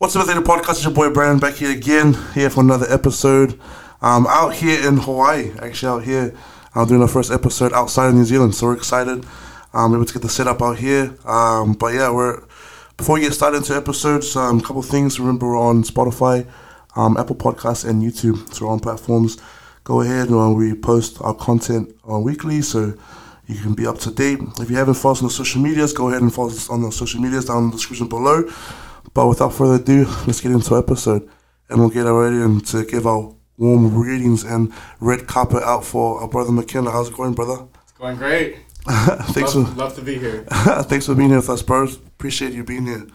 What's up, the podcast? It's your boy Brandon back here again, here for another episode. Um, out here in Hawaii, actually out here, I'm doing our first episode outside of New Zealand, so we're excited. Um, able to get the setup out here. Um, but yeah, we're before we get started into episodes, a um, couple things. Remember, we're on Spotify, um, Apple Podcasts, and YouTube. So we're on platforms. Go ahead and uh, we post our content uh, weekly, so you can be up to date. If you haven't followed us on the social medias, go ahead and follow us on the social medias down in the description below. But without further ado, let's get into our episode, and we'll get ready and to give our warm greetings and red carpet out for our brother McKenna. How's it going, brother? It's going great. thanks love, for love to be here. thanks for being here with us, bro. Appreciate you being here.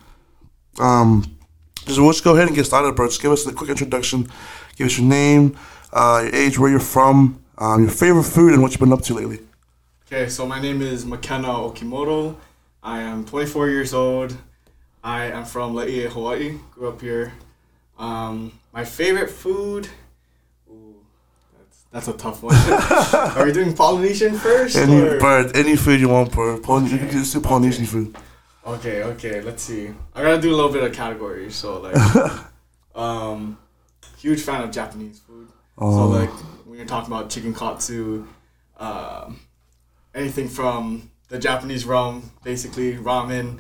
Um, just let's go ahead and get started, bro. Just give us a quick introduction. Give us your name, uh, your age, where you're from, um, your favorite food, and what you've been up to lately. Okay, so my name is McKenna Okimoto. I am 24 years old. I am from Laie, Hawaii. Grew up here. Um, my favorite food. Ooh, that's, that's a tough one. Are we doing Polynesian first? Any, or- bro, any food you want, bro. Poly- you can do Polynesian food. Okay, okay, let's see. I gotta do a little bit of categories. So like, um, huge fan of Japanese food. Oh. So like when you're talking about chicken katsu, um, anything from the Japanese realm, basically ramen,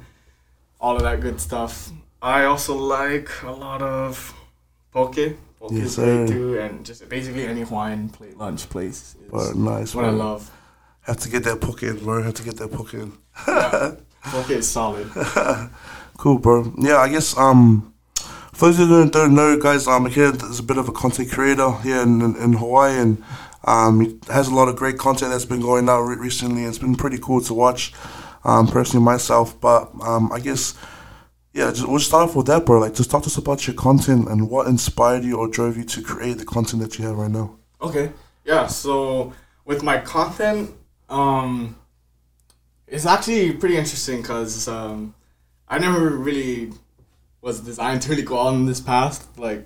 all of that good stuff. I also like a lot of poke. Poke Yes, is great too, and just basically any Hawaiian plate lunch place is But nice, what I love. Have to get that poke in, bro. Have to get that poke in. Yeah, poke is solid. Cool, bro. Yeah, I guess um, for those who don't know, guys, um, here is a bit of a content creator here in, in, in Hawaii, and um, he has a lot of great content that's been going out re- recently. It's been pretty cool to watch, um, personally myself. But um, I guess, yeah, just, we'll start off with that, bro. Like, just talk to us about your content and what inspired you or drove you to create the content that you have right now. Okay. Yeah. So with my content, um, it's actually pretty interesting because um, I never really was designed to really go on this path. Like,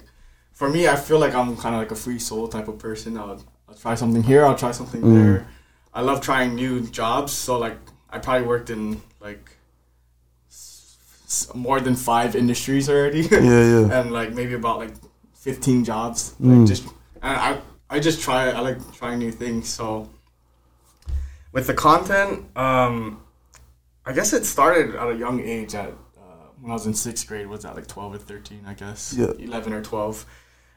for me, I feel like I'm kind of like a free soul type of person. I'll, I'll try something here. I'll try something Mm. there. I love trying new jobs. So like, I probably worked in like s- more than five industries already. Yeah, yeah. and like maybe about like 15 jobs Mm. like just and i i just try i like trying new things so with the content um i guess it started at a young age at uh, when i was in sixth grade was that like 12 or 13 i guess Yeah. 11 or 12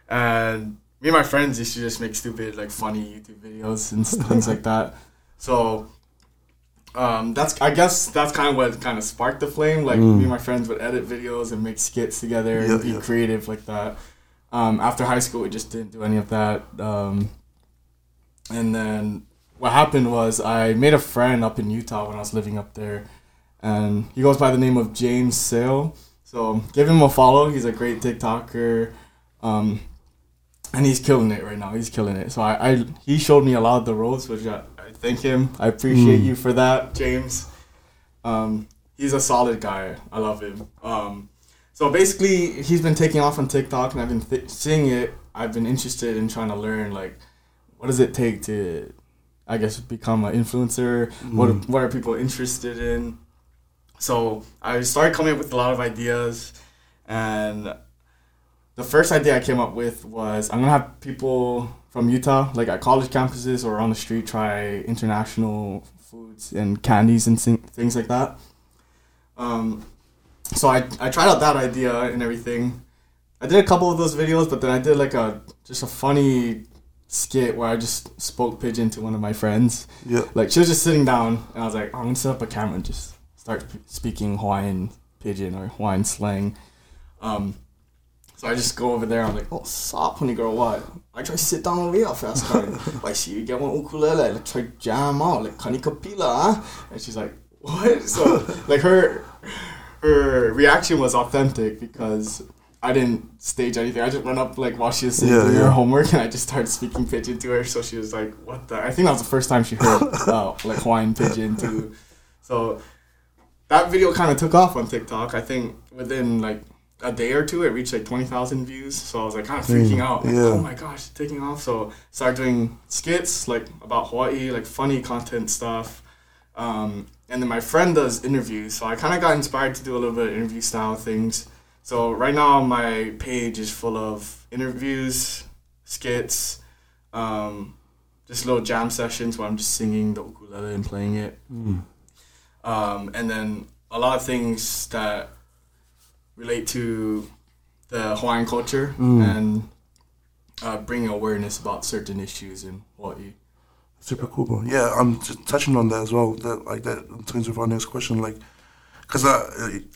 and me and my friends used to just make stupid like funny youtube videos and things like that so um, that's I guess that's kind of what kind of sparked the flame. Like Mm. me and my friends would edit videos and make skits together and be yeah. creative like that. Um, after high school, we just didn't do any of that. Um, and then what happened was I made a friend up in Utah when I was living up there, and he goes by the name of James Sale. So give him a follow. He's a great TikToker. Um, and he's killing it right now. He's killing it. So I, I he showed me a lot of the ropes, which I thank him. I appreciate Mm. you for that, James. Um, he's a solid guy. I love him. Um, so basically, he's been taking off on TikTok, and I've been th- seeing it. I've been interested in trying to learn like, what does it take to, I guess, become an influencer? What Mm. what are people interested in? So I started coming up with a lot of ideas, and the first idea I came up with was I'm gonna have people from Utah, like at college campuses or on the street, try international foods and candies and things like that. Um, so I, I tried out that idea and everything. I did a couple of those videos, but then I did like a just a funny skit where I just spoke pidgin to one of my friends. Yeah. Like she was just sitting down, and I was like, "Oh, I'm gonna set up a camera and just start sp- speaking Hawaiian pidgin or Hawaiian slang. Um, so I just go over there. I'm like, "Oh, sup, honey girl, what?" I try to sit down over here first time. like, see, you get one ukulele, like try jam out, like kani kapila, huh? And she's like, "What?" So like her her reaction was authentic because. I didn't stage anything. I just went up like while she was sitting Yeah, doing yeah. her homework, and I just started speaking pidgin to her. So she was like, "What the?" I think that was the first time she heard uh, like Hawaiian pidgin too. So that video kind of took off on TikTok. I think within like a day or two, it reached like twenty thousand views. So I was like kind of freaking Mm, out. Like, yeah. Oh my gosh, taking off. So started doing skits like about Hawaii, like funny content stuff. Um, and then my friend does interviews, so I kind of got inspired to do a little bit of interview style things. So right now my page is full of interviews, skits, um, just little jam sessions where I'm just singing the ukulele and playing it, Mm. um, and then a lot of things that relate to the Hawaiian culture Mm. and uh, bringing awareness about certain issues in Hawaii. Super cool, bro. Yeah, I'm just touching on that as well. That like that in terms of our next question, like, cause I,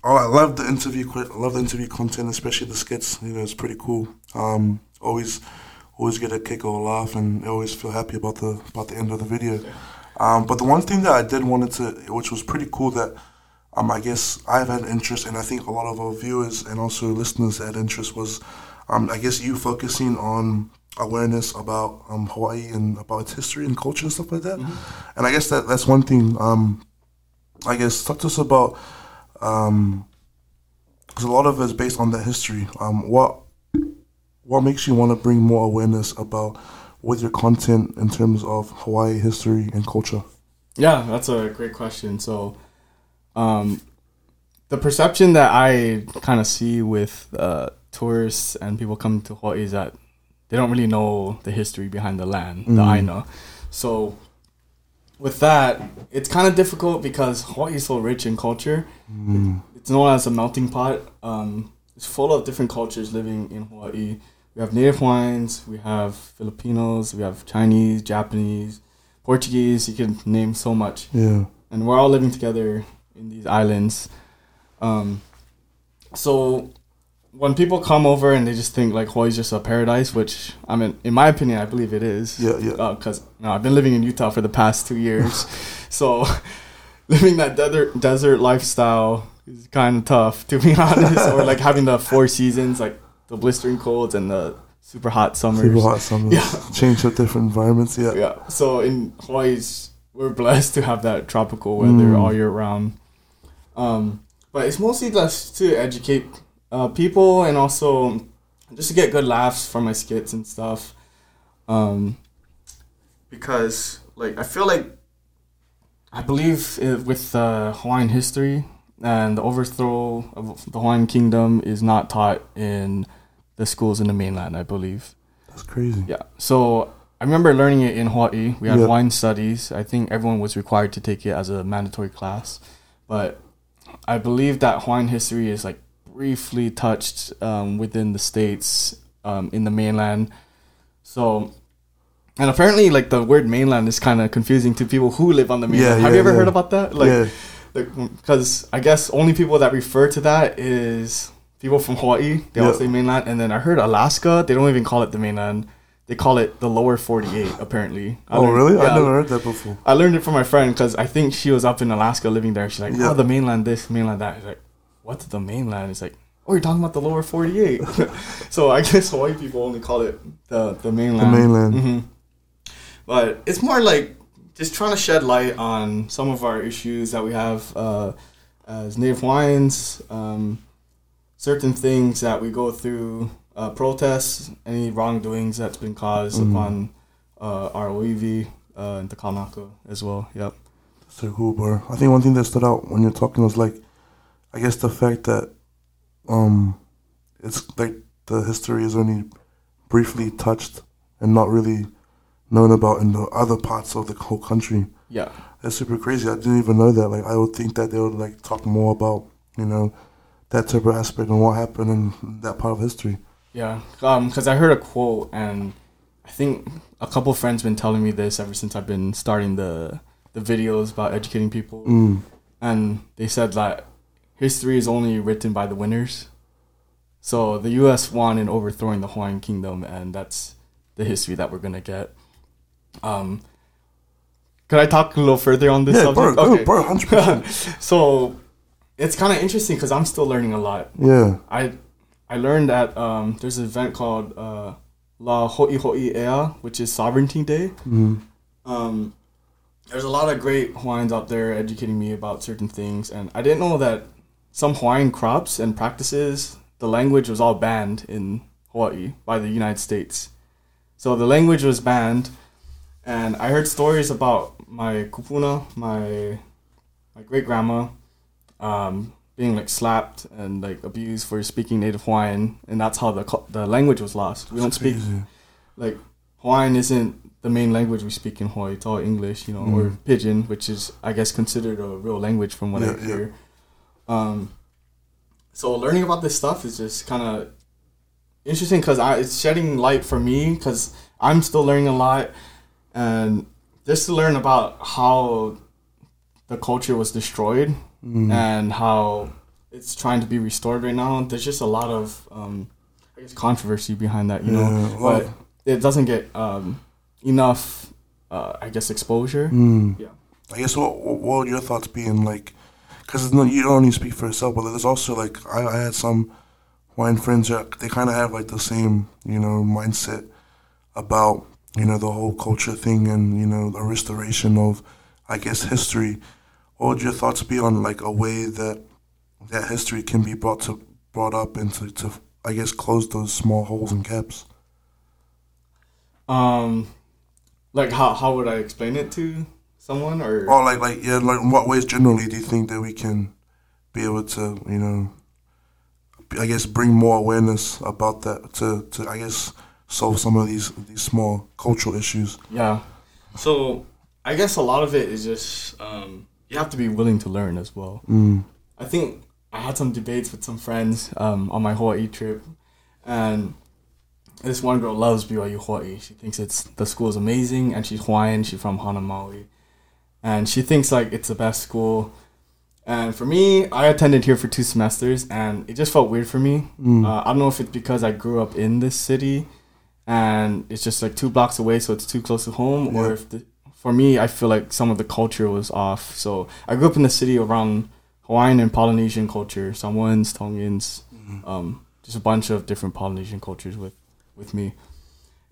I I love the interview. I love the interview content, especially the skits. You know, it's pretty cool. Um, always, always get a kick or a laugh, and I always feel happy about the about the end of the video. Um, but the one thing that I did wanted to, which was pretty cool, that um, I guess I've had interest, and I think a lot of our viewers and also listeners had interest was, um, I guess you focusing on awareness about um, Hawaii and about its history and culture and stuff like that. And I guess that that's one thing. Um, I guess talk to us about because a lot of it is based on that history. Um, what what makes you want to bring more awareness about with your content in terms of Hawaii history and culture? Yeah, that's a great question. So, um, the perception that I kind of see with uh, tourists and people coming to Hawaii is that they don't really know the history behind the land, the Aina. So, with that, it's kind of difficult because Hawaii is so rich in culture. It's known as a melting pot. Um, it's full of different cultures living in Hawaii. We have Native Hawaiians, we have Filipinos, we have Chinese, Japanese, Portuguese. You can name so much, Yeah, and we're all living together in these islands. Um, so when people come over and they just think like Hawaii's just a paradise, which I mean, in my opinion, I believe it is. Yeah, yeah. Because you know, I've been living in Utah for the past two years, so living that desert desert lifestyle is kind of tough, to be honest. or like having the four seasons, like the blistering colds and the super hot summers. super hot summers, Yeah. change to different environments. Yeah, Yeah. So in Hawaii's, we're blessed to have that tropical weather Mm. all year round. Um, but it's mostly just to educate uh, people and also just to get good laughs from my skits and stuff. Um, because like I feel like I believe it, with uh, Hawaiian history and the overthrow of the Hawaiian kingdom is not taught in the schools in the mainland. I believe. that's crazy. Yeah. So I remember learning it in Hawaii. We had Yeah. wine studies. I think everyone was required to take it as a mandatory class. But I believe that Hawaiian history is like briefly touched um, within the states um, in the mainland. So, and apparently, like the word mainland is kind of confusing to people who live on the mainland. Yeah, Have yeah, you ever yeah. heard about that? Like, yeah, because I guess only people that refer to that is people from Hawaii. They all say mainland, and then I heard Alaska. They don't even call it the mainland. They call it the lower forty-eight. Apparently. I oh, learned- really? I yeah, never heard that before. I learned it from my friend because I think she was up in Alaska living there. She's like, Yeah. "Oh, the mainland this, mainland that." She's like, "What's the mainland?" It's like, "Oh, you're talking about the lower forty-eight." so I guess Hawaii people only call it the the mainland. The mainland. hmm But it's more like just trying to shed light on some of our issues that we have uh, as Native Hawaiians, um, certain things that we go through, uh, protests, any wrongdoings that's been caused Mhm. upon uh, Oiwi uh, and the Kanaka as well. Yep. So cool, bro. I think one thing that stood out when you're talking was like, I guess the fact that, um, it's like the history is only briefly touched and not really known about in the other parts of the whole country. Yeah. That's super crazy. I didn't even know that. Like, I would think that they would like talk more about, you know, that type of aspect and what happened in that part of history. Yeah. Um, because I heard a quote, and I think a couple friends been telling me this ever since I've been starting the the videos about educating people. Mm. and they said that history is only written by the winners. So the U.S. won in overthrowing the Hawaiian Kingdom, and that's the history that we're gonna get. Um, could I talk a little further on this Yeah, bro, subject? bro, hundred percent. so it's kind of interesting because I'm still learning a lot. Yeah. I I learned that um, there's an event called uh, La Ho'iho'i Ea, which is Sovereignty Day. Mm. Um, there's a lot of great Hawaiians out there educating me about certain things, and I didn't know that some Hawaiian crops and practices, the language was all banned in Hawaii by the United States. So the language was banned, and I heard stories about my kupuna, my my great grandma, um, being like slapped and like abused for speaking native Hawaiian, and that's how the the language was lost. We don't speak like Hawaiian isn't the main language we speak in Hawaii. It's all English, you know, or Mm. Pidgin, which is I guess considered a real language from what I Yeah, yeah. hear. Um, so learning about this stuff is just kind of interesting because I it's shedding light for me because I'm still learning a lot, and just to learn about how the culture was destroyed Mm. and how it's trying to be restored right now. There's just a lot of um, I guess controversy behind that, you know, well- but it doesn't get um, enough, uh, I guess, exposure. Mm. Yeah. I guess what what what would your thoughts be in like, because no, you don't only speak for yourself, but there's also like I, I had some wine friends that they kind of have like the same you know mindset about you know the whole culture thing and you know the restoration of I guess history. What would your thoughts be on like a way that that history can be brought to brought up and to, to I guess close those small holes and gaps? Um, like how how would I explain it to someone or Or like like yeah, like in what ways generally do you think that we can be able to you know, I guess bring more awareness about that to to I guess solve some of these these small cultural issues. yeah. So I guess a lot of it is just um, you have to be willing to learn as well. Mm. I think I had some debates with some friends um, on my Hawaii trip, and this one girl loves BYU Hawaii. She thinks it's the school is amazing, and she's Hawaiian. She's from Hana Maui, and she thinks like it's the best school. And for me, I attended here for two semesters, and it just felt weird for me. Mm. Uh, I don't know if it's because I grew up in this city, and it's just like two blocks away, so it's too close to home, or if the, for me, I feel like some of the culture was off. So I grew up in the city around Hawaiian and Polynesian culture, Samoans, Tongans, um, just a bunch of different Polynesian cultures with, with me.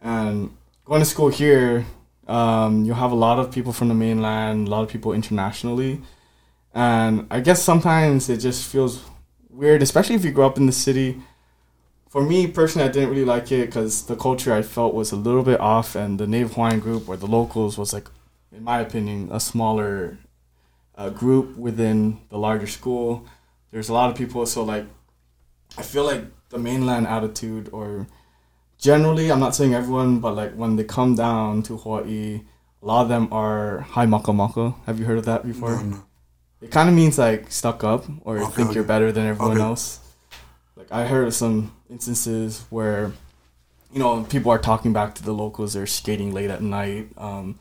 And going to school here, um, you'll have a lot of people from the mainland, a lot of people internationally. And I guess sometimes it just feels weird, especially if you grow up in the city. For me personally, I didn't really like it because the culture I felt was a little bit off, and the Native Hawaiian group or the locals was like, in my opinion, a smaller uh, group within the larger school. There's a lot of people, so like, I feel like the mainland attitude, or generally, I'm not saying everyone, but like when they come down to Hawaii, a lot of them are hi maka maka. Have you heard of that before? No, no. It kind of means like stuck up or Okay, think okay. you're better than everyone Okay. else. Like I heard of some instances where, you know, people are talking back to the locals. They're skating late at night, um,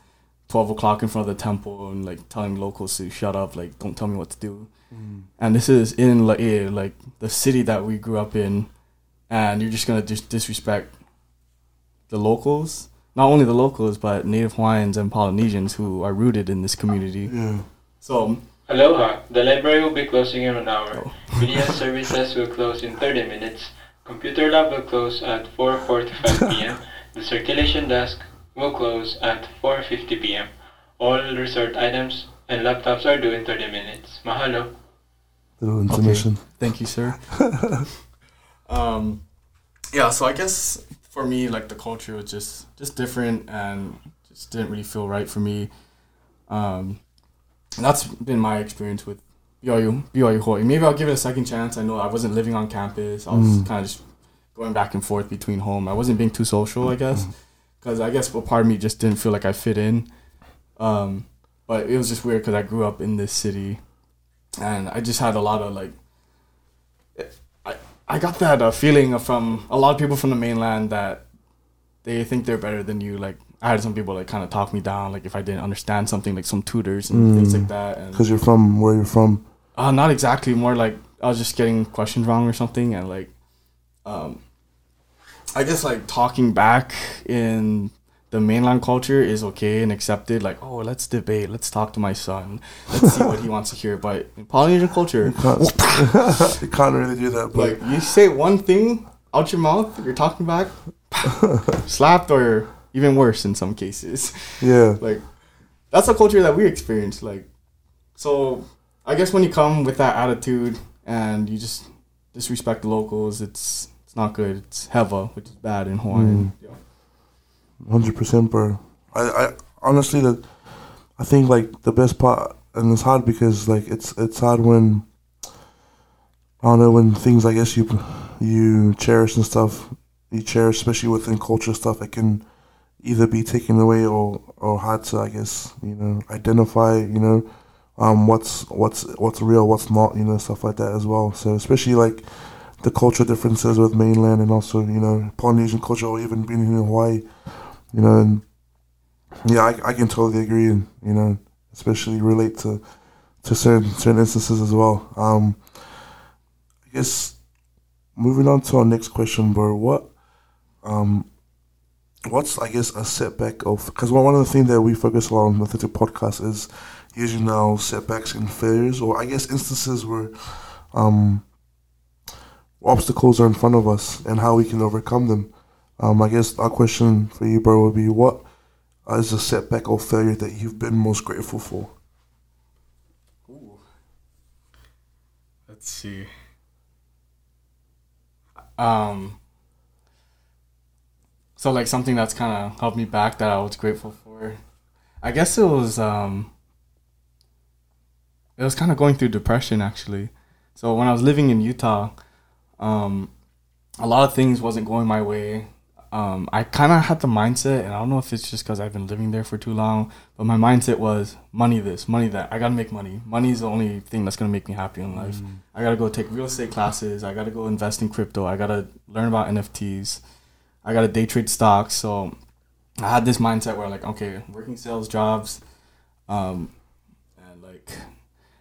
twelve o'clock in front of the temple, and like telling locals to shut up, like don't tell me what to do. Mm. And this is in Laie, like the city that we grew up in, and you're just gonna just disrespect the locals. Not only the locals, but Native Hawaiians and Polynesians who are rooted in this community. Yeah. So Aloha, the library will be closing in an hour. Oh. Media services will close in 30 minutes. Computer lab will close at 4.45 p.m. The circulation desk will close at 4.50 p.m. All resort items and laptops are due in 30 minutes. Mahalo. Little intermission. Thank you, sir. um, yeah, so I guess for me, like the culture was just just different and just didn't really feel right for me. Um, and that's been my experience with BYU, BYU Hawaii. Maybe I'll give it a second chance. I know I wasn't living on campus. I was Mm. kind of just going back and forth between home. I wasn't being too social, I guess, because I guess a part of me just didn't feel like I fit in. Um, but it was just weird because I grew up in this city, and I just had a lot of like. I I got that uh, feeling from a lot of people from the mainland that they think they're better than you. Like I had some people like kind of talk me down, like if I didn't understand something, like some tutors and things Mm. like that. And Because you're from where you're from. uh, not exactly. More like I was just getting questions wrong or something, and like, um, I guess like talking back in the mainland culture is okay and accepted. Like, oh, let's debate. Let's talk to my son. Let's see what he wants to hear. But in Polynesian culture, Can't, you can't really do that. But like you say one thing out your mouth, you're talking back, slapped or even worse in some cases. yeah, like that's a culture that we experience like so i guess when you come with that attitude and you just disrespect the locals it's it's not good it's hewa which is bad in hawaiian yeah. hundred percent, bro. I, I honestly that I think like the best part, and it's hard because like it's it's hard when I don't know when things I guess you you cherish and stuff you cherish, especially within culture stuff, it can either be taken away or or hard to I guess you know identify you know um what's what's what's real, what's not, you know stuff like that as well. So especially like the cultural differences with mainland and also you know Polynesian culture or even being in Hawaii, you know and yeah I, I can totally agree and you know especially relate to to certain certain instances as well. Um, I guess moving on to our next question, bro. What um, what's I guess a setback of because one of the things that we focus a lot on with the podcast is usually now setbacks and failures, or I guess instances where um, obstacles are in front of us and how we can overcome them. Um, I guess our question for you, bro, would be what is a setback or failure that you've been most grateful for? Ooh. Let's see. Um. So like something that's kind of helped me back that I was grateful for. I guess it was um. It was kind of going through depression actually. So when I was living in Utah, um, a lot of things wasn't going my way um, I kind of had the mindset, and I don't know if it's just because I've been living there for too long, but my mindset was money this, money that. I gotta make money. Money is the only thing that's gonna make me happy in life. Mm. I gotta go take real estate classes. I gotta go invest in crypto. I gotta learn about NFTs. I gotta day trade stocks. So I had this mindset where like, okay, working sales jobs, um, and like,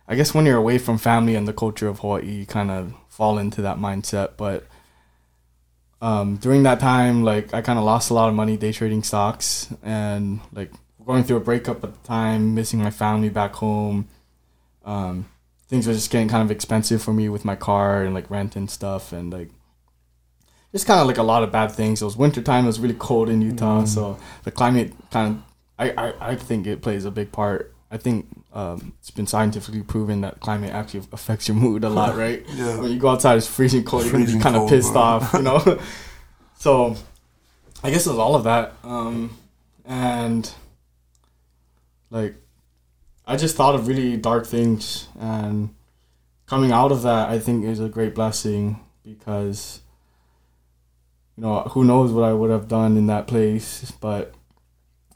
I guess when you're away from family and the culture of Hawaii, you kind of fall into that mindset, but um, during that time, like I kind of lost a lot of money day trading stocks and like going through a breakup at the time, missing my family back home. Um, things were just getting kind of expensive for me with my car and like rent and stuff and like just kind of like a lot of bad things. It was winter time. It was really cold in Utah, mm. so the climate kind of I, I, I think it plays a big part. I think um, it's been scientifically proven that climate actually affects your mood a lot, right? yeah. When you go outside, it's freezing cold. Freezing you're kind of pissed bro. off, you know. so, I guess it's all of that, um, and like, I just thought of really dark things, and coming out of that, I think is a great blessing because, you know, who knows what I would have done in that place, but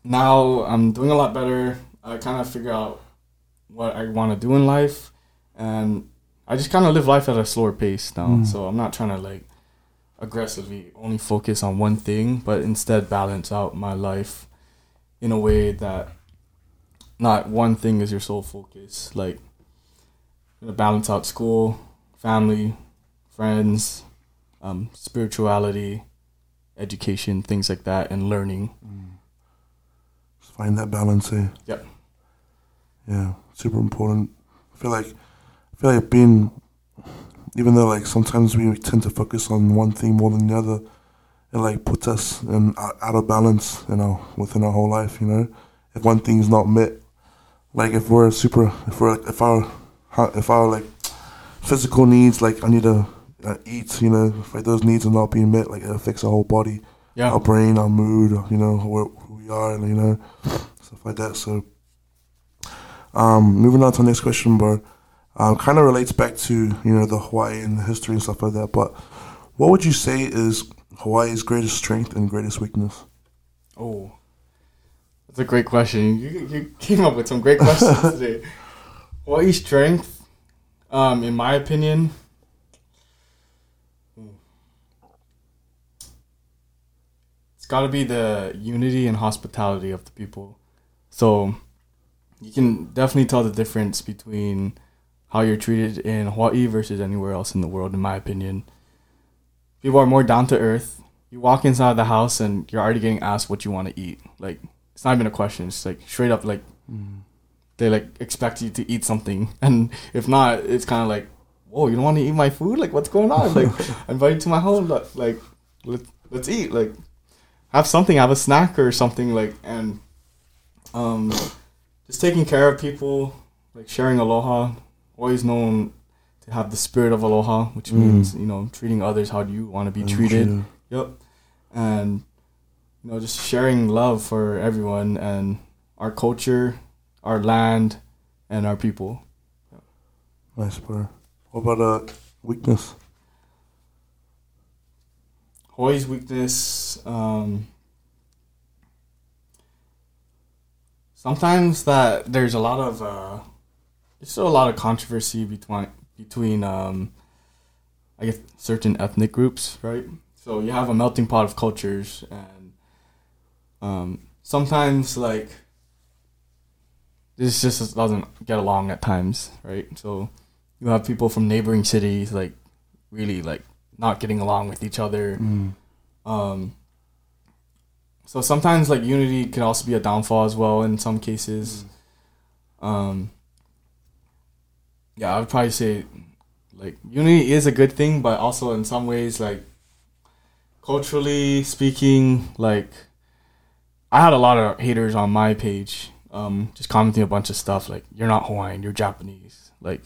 now I'm doing a lot better. I kind of figure out what I want to do in life, and I just kind of live life at a slower pace now. Mm. So I'm not trying to like aggressively only focus on one thing, but instead balance out my life in a way that not one thing is your sole focus. Like, gonna balance out school, family, friends, um, spirituality, education, things like that, and learning. Mm. Find that balance, eh? Yep. Yeah, super important. I feel like I feel like being even though like sometimes we tend to focus on one thing more than the other, it like puts us in out of balance, you know, within our whole life. You know, if one thing's not met, like if we're super, if we're if our if our like physical needs, like I need to uh, eat, you know, if like, those needs are not being met, like it affects our whole body, yeah. our brain, our mood, you know, where, who we are, you know, stuff like that. So um, moving on to the next question, but um, kind of relates back to you know the Hawaii and the history and stuff like that. But what would you say is Hawaii's greatest strength and greatest weakness? Oh, that's a great question. You, you came up with some great questions today. Hawaii's strength, um, in my opinion, it's got to be the unity and hospitality of the people. So you can definitely tell the difference between how you're treated in Hawaii versus anywhere else in the world, in my opinion. People are more down to earth. You walk inside the house and you're already getting asked what you want to eat. Like it's not even a question. It's like straight up like mm. they like expect you to eat something, and if not, it's kind of like, whoa, you don't want to eat my food? Like what's going on? Like I invite you to my home. Like let's let's eat. Like have something. Have a snack or something. Like and um just taking care of people, like sharing aloha. Always known to have the spirit of aloha, which mm. means you know treating others how do you want to be treated. Yep, and you know just sharing love for everyone and our culture, our land, and our people. Nice, bro. What about uh, weakness. Hawaii's weakness. Um, sometimes that there's a lot of uh, there's still a lot of controversy between between um, I guess certain ethnic groups, right? So you have a melting pot of cultures, and um, sometimes like this just doesn't get along at times, right? So you have people from neighboring cities like really like not getting along with each other. Mm. Um, so sometimes like unity can also be a downfall as well in some cases. Um, yeah, I would probably say like unity is a good thing, but also in some ways like culturally speaking, like I had a lot of haters on my page, um, just commenting a bunch of stuff like you're not Hawaiian, you're Japanese, like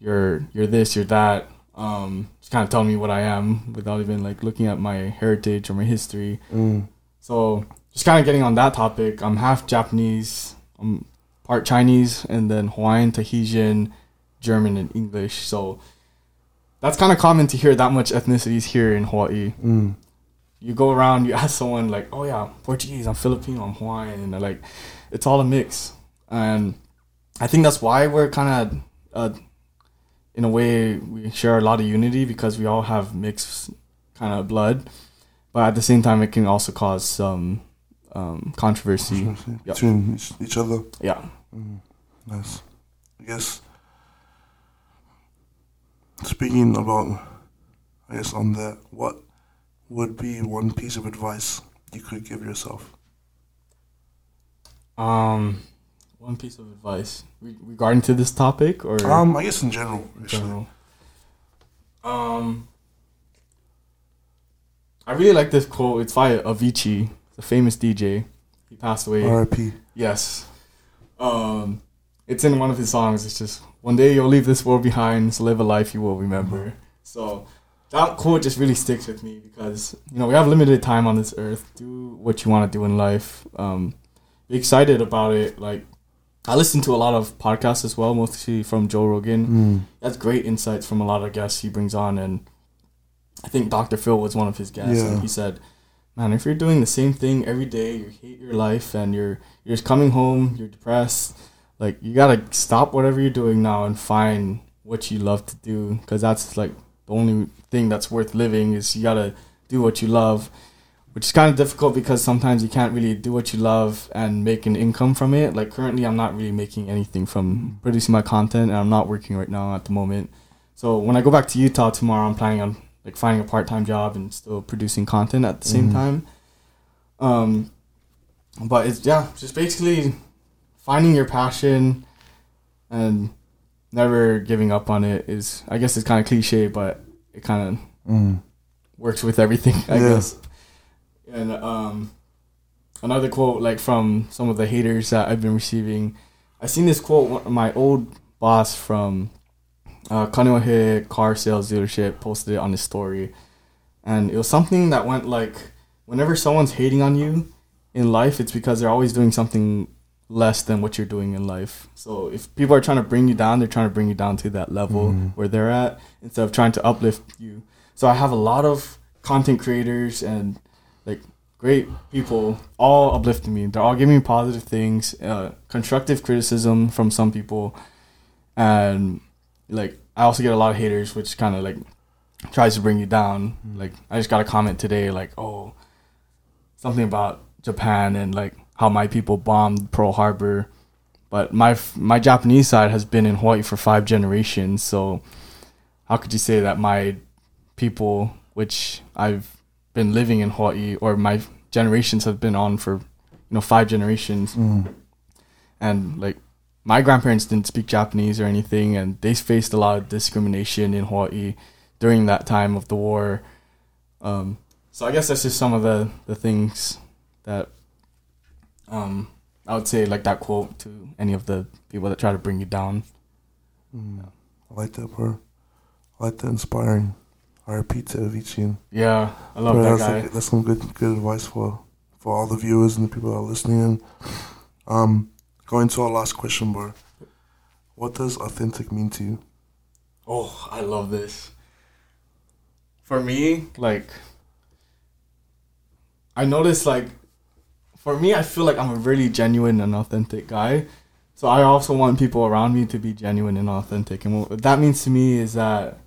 you're you're this, you're that. Um, just kind of telling me what I am without even like looking at my heritage or my history. Mm. So just kind of getting on that topic. I'm half Japanese. I'm part Chinese and then Hawaiian, Tahitian, German, and English. So that's kind of common to hear that much ethnicities here in Hawaii. Mm. You go around, you ask someone like, "Oh yeah, Portuguese, I'm Filipino, I'm Hawaiian," and they're like, it's all a mix. And I think that's why we're kind of, uh, in a way, we share a lot of unity because we all have mixed kind of blood but at the same time, it can also cause some um, controversy. Controversy Yep. Between each, each other. Yeah. Mm. Nice. I guess. Speaking about, I guess on that, what would be one piece of advice you could give yourself? Um, one piece of advice re- regarding to this topic, or Um, I guess in general. in general. Um, I really like this quote. It's by Avicii, the famous DJ. He passed away. R.I.P. Yes. Um, it's in one of his songs. It's just one day you'll leave this world behind, so live a life you will remember. So that quote just really sticks with me because you know we have limited time on this earth. Do what you want to do in life. Um, be excited about it. Like I listen to a lot of podcasts as well, mostly from Joe Rogan. Mm. That's great insights from a lot of guests he brings on, and I think Dr. Phil was one of his guests, Yeah. and he said, "Man, if you're doing the same thing every day, you hate your life, and you're you're just coming home, you're depressed. Like you gotta stop whatever you're doing now and find what you love to do, because that's like the only thing that's worth living is you gotta do what you love." Which is kind of difficult because sometimes you can't really do what you love and make an income from it. Like currently, I'm not really making anything from producing my content, and I'm not working right now at the moment. So when I go back to Utah tomorrow, I'm planning on like finding a part time job and still producing content at the same Mhm. time. Um, but it's yeah, just basically finding your passion and never giving up on it is I guess it's kind of cliche, but it kind of Mm. works with everything, I Yeah. guess. And um, another quote, like from some of the haters that I've been receiving, I seen this quote. My old boss from uh, Kaneohe Car Sales Dealership posted it on his story, and it was something that went like, whenever someone's hating on you in life, it's because they're always doing something less than what you're doing in life. So if people are trying to bring you down, they're trying to bring you down to that level Mhm. where they're at instead of trying to uplift you. So I have a lot of content creators and like great people all uplifting me. They're all giving me positive things, uh, constructive criticism from some people, and like I also get a lot of haters, which kind of like tries to bring you down. Like I just got a comment today, like oh, something about Japan and like how my people bombed Pearl Harbor, but my my Japanese side has been in Hawaii for five generations, so how could you say that my people, which I've been living in Hawaii, or my generations have been on for, you know, five generations, Mm. and like my grandparents didn't speak Japanese or anything, and they faced a lot of discrimination in Hawaii during that time of the war. Um, so I guess that's just some of the the things that um, I would say like that quote to any of the people that try to bring you down. Mm. I like that, bro. I like that inspiring. R.I.P. to Avicii. Yeah, I love Bro, that that's, guy. like- that's some good good advice for for all the viewers and the people that are listening in. Um, going to our last question, bro. What does authentic mean to you? Oh, I love this. For me, like, I notice, like, for me, I feel like I'm a really genuine and authentic guy. So I also want people around me to be genuine and authentic. And what that means to me is that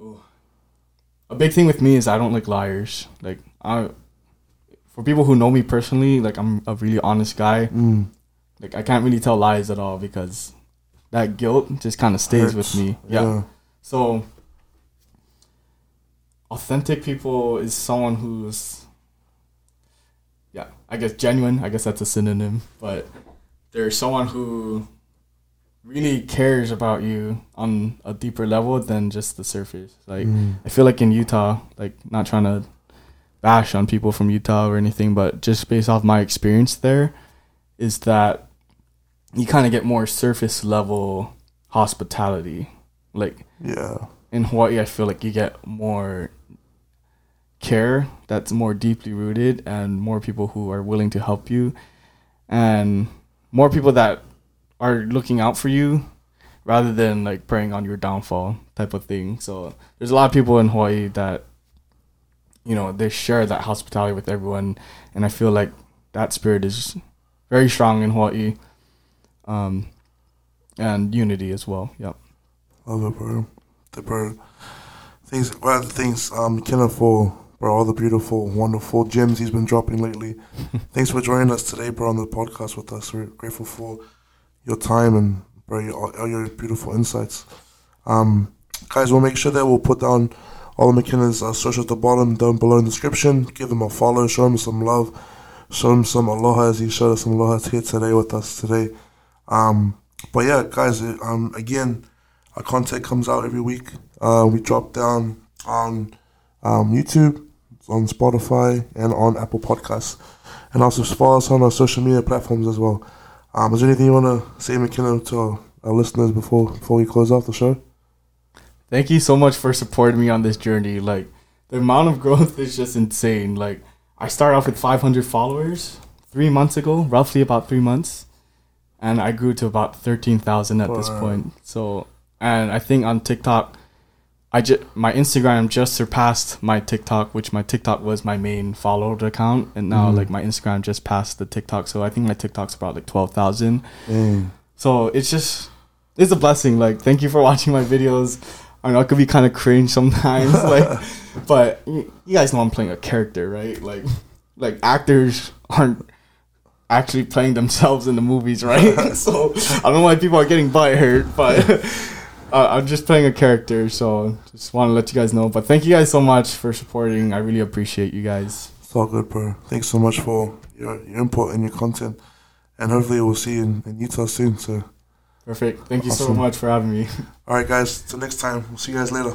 ooh, a big thing with me is I don't like liars. Like I, for people who know me personally, like I'm a really honest guy. Mm. Like I can't really tell lies at all because that guilt just kind of stays with Hurts. me. yeah. So authentic people is someone who's yeah, I guess genuine, I guess that's a synonym, but there's someone who really cares about you on a deeper level than just the surface. Like Mm. I feel like in Utah, like not trying to bash on people from Utah or anything, but just based off my experience there, is that you kind of get more surface level hospitality. Like Yeah. in Hawaii, I feel like you get more care that's more deeply rooted and more people who are willing to help you and more people that are looking out for you rather than like preying on your downfall type of thing. So there's a lot of people in Hawaii that you know they share that hospitality with everyone, and I feel like that spirit is very strong in Hawaii, um, and unity as well. Yep. Love it, bro. The bro. Things, one of the things, um, McKenna for, bro, all the beautiful, wonderful gems he's been dropping lately. Thanks for joining us today, bro, on the podcast with us. We're grateful for your time and, bro, your, all, all your beautiful insights. Um, guys, we'll make sure that we'll put down all the McKenna's are socials at the bottom, down below in the description. Give them a follow, show them some love, show them some aloha as he showed us some aloha here today with us today. Um, but yeah, guys, um, again, our content comes out every week. Uh, we drop down on um, YouTube, on Spotify, and on Apple Podcasts. And also follow us on our social media platforms as well. Um, is there anything you want to say, McKenna, to our, our listeners before before we close off the show? Thank you so much for supporting me on this journey. Like the amount of growth is just insane. Like I started off with 500 followers three months ago, roughly about three months, and I grew to about 13,000 at this point. So, and I think on TikTok, I just my Instagram just surpassed my TikTok, which my TikTok was my main followed account, and now Mhm. like my Instagram just passed the TikTok. So I think my TikTok's about like 12,000. Dang. So it's just it's a blessing. Like thank you for watching my videos. I know it could be kind of cringe sometimes, like, but you guys know I'm playing a character, right? Like, like actors aren't actually playing themselves in the movies, right? so I don't know why people are getting butthurt, but uh, I'm just playing a character. So just want to let you guys know. But thank you guys so much for supporting. I really appreciate you guys. It's all good, bro. Thanks so much for your, your input and your content. And hopefully we'll see you in, in Utah soon. So, Perfect. Thank you so much for having me. all right, guys. Till next time. We'll see you guys later.